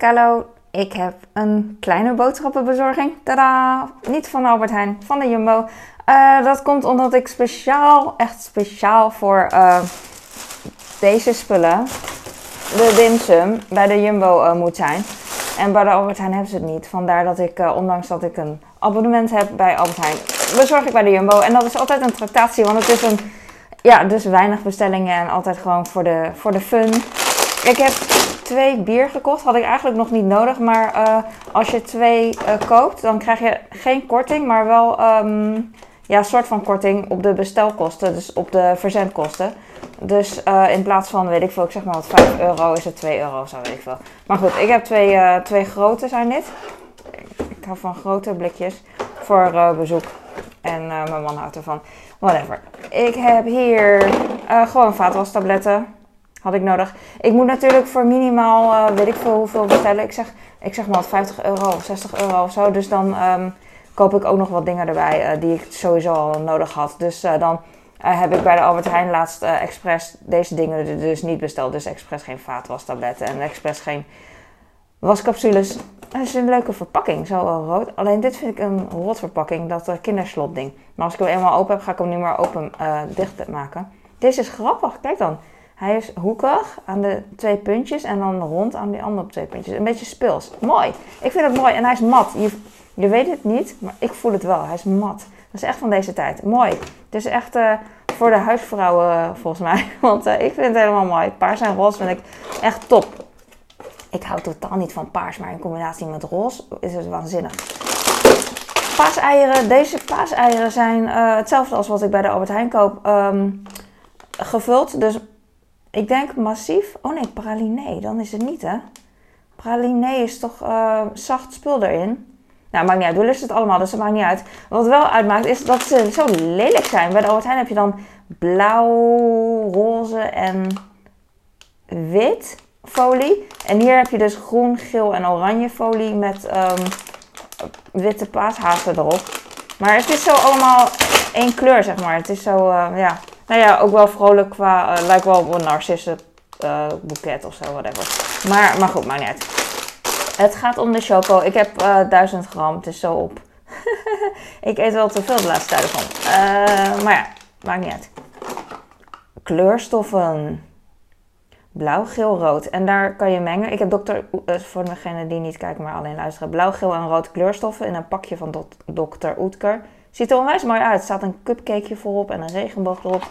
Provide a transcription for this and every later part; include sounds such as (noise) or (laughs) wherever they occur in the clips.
met. Ik heb een kleine boodschappenbezorging. Tada! Niet van Albert Heijn, van de Jumbo. Uh, dat komt omdat ik speciaal, echt speciaal voor uh, deze spullen, de dimsum, bij de Jumbo uh, moet zijn. En bij de Albert Heijn hebben ze het niet. Vandaar dat ik, ondanks dat ik een abonnement heb bij Albert Heijn, bezorg ik bij de Jumbo. En dat is altijd een tractatie, want het is een, ja, dus weinig bestellingen en altijd gewoon voor de, voor de fun. Ik heb twee bier gekocht. Had ik eigenlijk nog niet nodig. Maar uh, als je twee uh, koopt, dan krijg je geen korting, maar wel um, ja, soort van korting op de bestelkosten. Dus op de verzendkosten. Dus uh, in plaats van, weet ik veel, ik zeg maar wat 5 euro, is het 2 euro of zo, weet ik veel. Maar goed, ik heb twee, twee grote zijn dit. Ik hou van grote blikjes voor bezoek. En mijn man houdt ervan. Whatever. Ik heb hier gewoon vaatwastabletten had ik nodig. Ik moet natuurlijk voor minimaal, uh, weet ik veel hoeveel bestellen. Ik zeg, ik zeg maar 50 euro of 60 euro of zo. Dus dan um, koop ik ook nog wat dingen erbij uh, die ik sowieso al nodig had. Dus uh, dan heb ik bij de Albert Heijn laatst expres deze dingen dus niet besteld. Dus expres geen vaatwastabletten en expres geen wascapsules. Het is een leuke verpakking, zo rood. Alleen dit vind ik een rotverpakking, dat kinderslot ding. Maar als ik hem eenmaal open heb, ga ik hem niet meer open dicht maken. Deze is grappig, kijk dan. Hij is hoekig aan de twee puntjes en dan rond aan die andere twee puntjes. Een beetje speels. Mooi. Ik vind het mooi en hij is mat. Je, je weet het niet, maar ik voel het wel. Hij is mat. Dat is echt van deze tijd. Mooi. Het is echt uh, voor de huisvrouwen uh, volgens mij. (laughs) Want uh, ik vind het helemaal mooi. Paars en roze vind ik echt top. Ik hou totaal niet van paars, maar in combinatie met roze is het waanzinnig. Paaseieren. Deze paaseieren zijn hetzelfde als wat ik bij de Albert Heijn koop. Um, gevuld. Dus ik denk massief. Oh nee, praline. Dan is het niet, hè? Praline is toch uh, zacht spul erin. Nou, maakt niet uit. Is het allemaal, dus dat maakt niet uit. Wat wel uitmaakt, is dat ze zo lelijk zijn. Bij de Albert heb je dan blauw, roze en wit folie. En hier heb je dus groen, geel en oranje folie met um, witte paashazen erop. Maar het is zo allemaal één kleur, zeg maar. Het is zo, uh, ja, nou ja, ook wel vrolijk qua, uh, lijkt wel een narcisse uh, boeket of zo, whatever. Maar, maar goed, maakt niet uit. Het gaat om de choco. Ik heb uh, eh, 1000 gram, het is zo op. (laughs) ik eet wel te veel de laatste tijd van. maar ja, maakt niet uit. Kleurstoffen. Blauw, geel, rood. En daar kan je mengen. Ik heb dokter, voor degene die niet kijken, maar alleen luisteren. Blauw, geel en rood kleurstoffen in een pakje van dokter Oetker. Ziet er onwijs mooi uit. Er staat een cupcakeje voorop en een regenboog erop.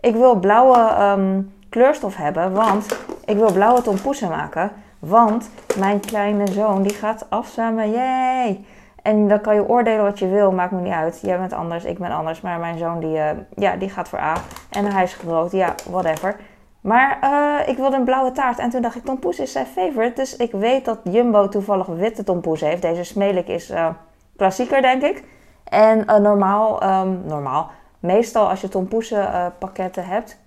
Ik wil blauwe um, kleurstof hebben, want ik wil blauwe tompoesen maken. Want mijn kleine zoon die gaat afzwemmen. Yay! En dan kan je oordelen wat je wil, maakt me niet uit. Jij bent anders, ik ben anders. Maar mijn zoon die, uh, ja, die gaat voor A. En hij is groot, ja, whatever. Maar uh, ik wilde een blauwe taart. En toen dacht ik, tompoes is zijn favorite. Dus ik weet dat Jumbo toevallig witte tompoes heeft. Deze smelik is uh, klassieker, denk ik. En uh, normaal, um, normaal, meestal als je tompoesen uh, pakketten hebt,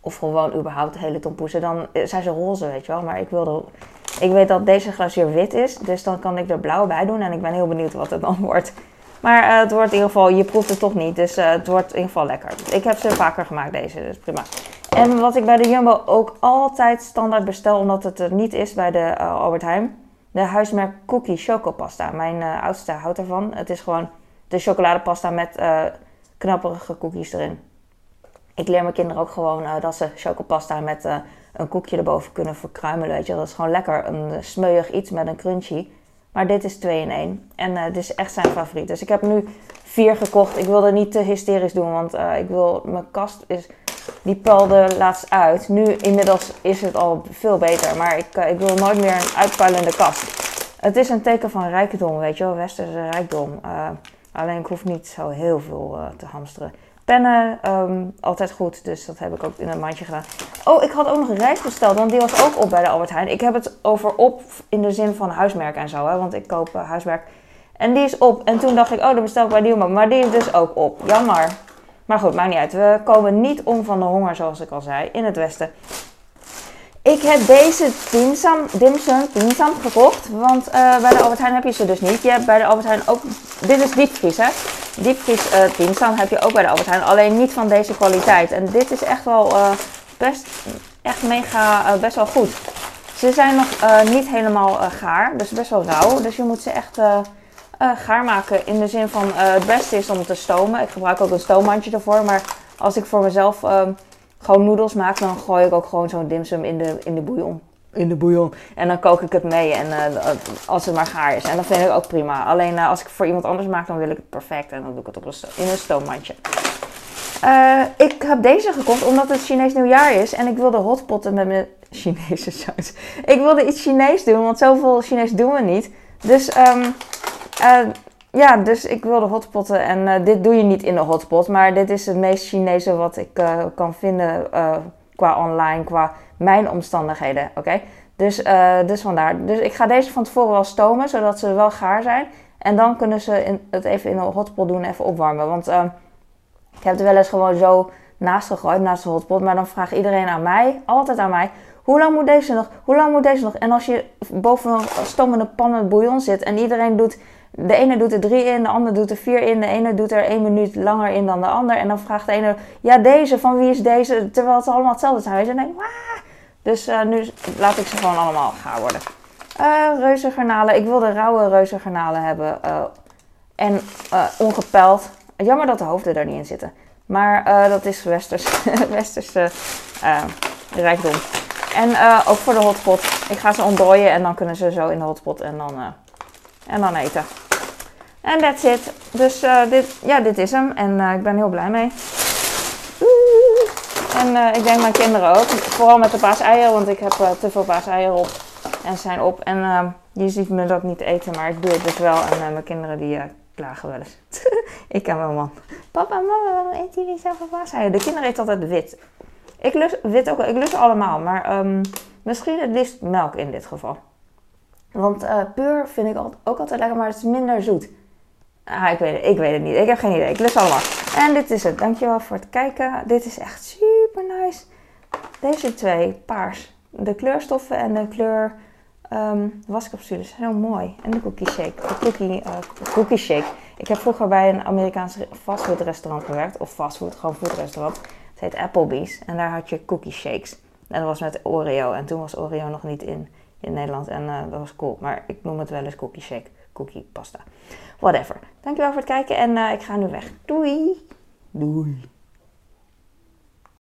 of gewoon überhaupt hele tompoesen, dan zijn ze roze, weet je wel. Maar ik wilde, ik weet dat deze glazuur wit is, dus dan kan ik er blauw bij doen en ik ben heel benieuwd wat het dan (laughs) wordt. Maar het wordt in ieder geval, je proeft het toch niet, dus het wordt in ieder geval lekker. Ik heb ze vaker gemaakt deze, dus prima. En wat ik bij de Jumbo ook altijd standaard bestel, omdat het er niet is bij de Albert Heijn, de huismerk Cookie Chocopasta. Mijn oudste houdt ervan. Het is gewoon de chocoladepasta met uh, knapperige koekjes erin. Ik leer mijn kinderen ook gewoon uh, dat ze chocopasta met uh, een koekje erboven kunnen verkruimelen. Weet je. Dat is gewoon lekker een smeuig iets met een crunchy. Maar dit is 2 in 1. En dit is echt zijn favoriet. Dus ik heb nu vier gekocht. Ik wilde niet te hysterisch doen, want ik wil, mijn kast is, die puilde laatst uit. Nu inmiddels is het al veel beter. Maar ik, ik wil nooit meer een uitpuilende kast. Het is een teken van rijkdom, weet je wel. Westerse rijkdom. Alleen ik hoef niet zo heel veel uh, te hamsteren. Pennen, um, altijd goed. Dus dat heb ik ook in een mandje gedaan. Oh, ik had ook nog een reis besteld. Want die was ook op bij de Albert Heijn. Ik heb het over op in de zin van huismerk en zo. Hè, want ik koop uh, huismerk. En die is op. En toen dacht ik, oh, dan bestel ik bij Nieuwman. Maar die is dus ook op. Jammer. Maar goed, maakt niet uit. We komen niet om van de honger, zoals ik al zei, in het westen. Ik heb deze dimsum, dimsum, dimsum gekocht, want uh, bij de Albert Heijn heb je ze dus niet. Je hebt bij de Albert Heijn ook, dit is diepvries hè, diepvries uh, dimsum heb je ook bij de Albert Heijn, alleen niet van deze kwaliteit. En dit is echt wel uh, best, echt mega, best wel goed. Ze zijn nog eh, niet helemaal eh, gaar, dus best wel rauw. Dus je moet ze echt eh, eh, gaar maken in de zin van eh, het beste is om te stomen. Ik gebruik ook een stoommandje ervoor, maar als ik voor mezelf ehm, gewoon noedels maak, dan gooi ik ook gewoon zo'n dimsum in de, in de bouillon. In de bouillon. En dan kook ik het mee en eh, als het maar gaar is. En dat vind ik ook prima. Alleen eh, als ik voor iemand anders maak, dan wil ik het perfect. En dan doe ik het op een in een stoommandje. Eh, ik heb deze gekocht omdat het Chinees nieuwjaar is. En ik wilde hotpotten met mijn (laughs) Chinese saus. Ik wilde iets Chinees doen, want zoveel Chinees doen we niet. Dus, ehm, eh, ja, dus ik wilde hotpotten. En eh, dit doe je niet in de hotpot. Maar dit is het meest Chinese wat ik eh, kan vinden eh, qua online, qua mijn omstandigheden. Oké? Dus, dus vandaar. Dus ik ga deze van tevoren wel stomen, zodat ze wel gaar zijn. En dan kunnen ze in, het even in een hotpot doen en even opwarmen. Want ehm, ik heb het wel eens gewoon zo naast gegooid, naast de hotpot. Maar dan vraagt iedereen aan mij, altijd aan mij... Hoe lang moet deze nog? Hoe lang moet deze nog? En als je boven een stomende pan met bouillon zit en iedereen doet... De ene doet er drie in, de ander doet er vier in. De ene doet er één minuut langer in dan de ander. En dan vraagt de ene, ja deze, van wie is deze? Terwijl het allemaal hetzelfde zijn. En dan denk. Dus eh, nu laat ik ze gewoon allemaal gaar worden. Eh reuzengarnalen. Ik wilde rauwe reuzengarnalen hebben. eh, en ongepeld. Jammer dat de hoofden er niet in zitten. Maar dat is westers, (laughs) westerse rijkdom. En eh, ook voor de hotpot. Ik ga ze ontdooien en dan kunnen ze zo in de hotpot en dan, eh, en dan eten. En that's it. Dus eh, dit, ja, dit is hem. En ik ben heel blij mee. En ik denk mijn kinderen ook. Vooral met de paaseieren, want ik heb te veel paaseieren op. En zijn op. En eh, je ziet me dat niet eten, maar ik doe het dus wel. En mijn kinderen die klagen wel eens. (laughs) ik en mijn man. Papa, mama, waarom eten jullie zoveel paaseieren? De kinderen eten altijd wit. Ik lust wit ook, ik lust allemaal. Maar ehm, misschien het liefst melk in dit geval. Want eh, puur vind ik ook altijd lekker, maar het is minder zoet. Ah, ik weet, het, ik weet het niet. Ik heb geen idee. Ik lust allemaal. En dit is het. Dankjewel voor het kijken. Dit is echt super nice. Deze twee, paars. De kleurstoffen en de kleur zijn heel mooi. En de cookie shake. De cookie, eh, cookie shake. Ik heb vroeger bij een Amerikaans fastfood restaurant gewerkt. Of fastfood, gewoon foodrestaurant. Het heet Applebee's. En daar had je cookie shakes. En dat was met Oreo. En toen was Oreo nog niet in, in Nederland. En eh, dat was cool. Maar ik noem het wel eens cookie shake. Cookie pasta. Whatever. Dankjewel voor het kijken. En eh, ik ga nu weg. Doei. Doei.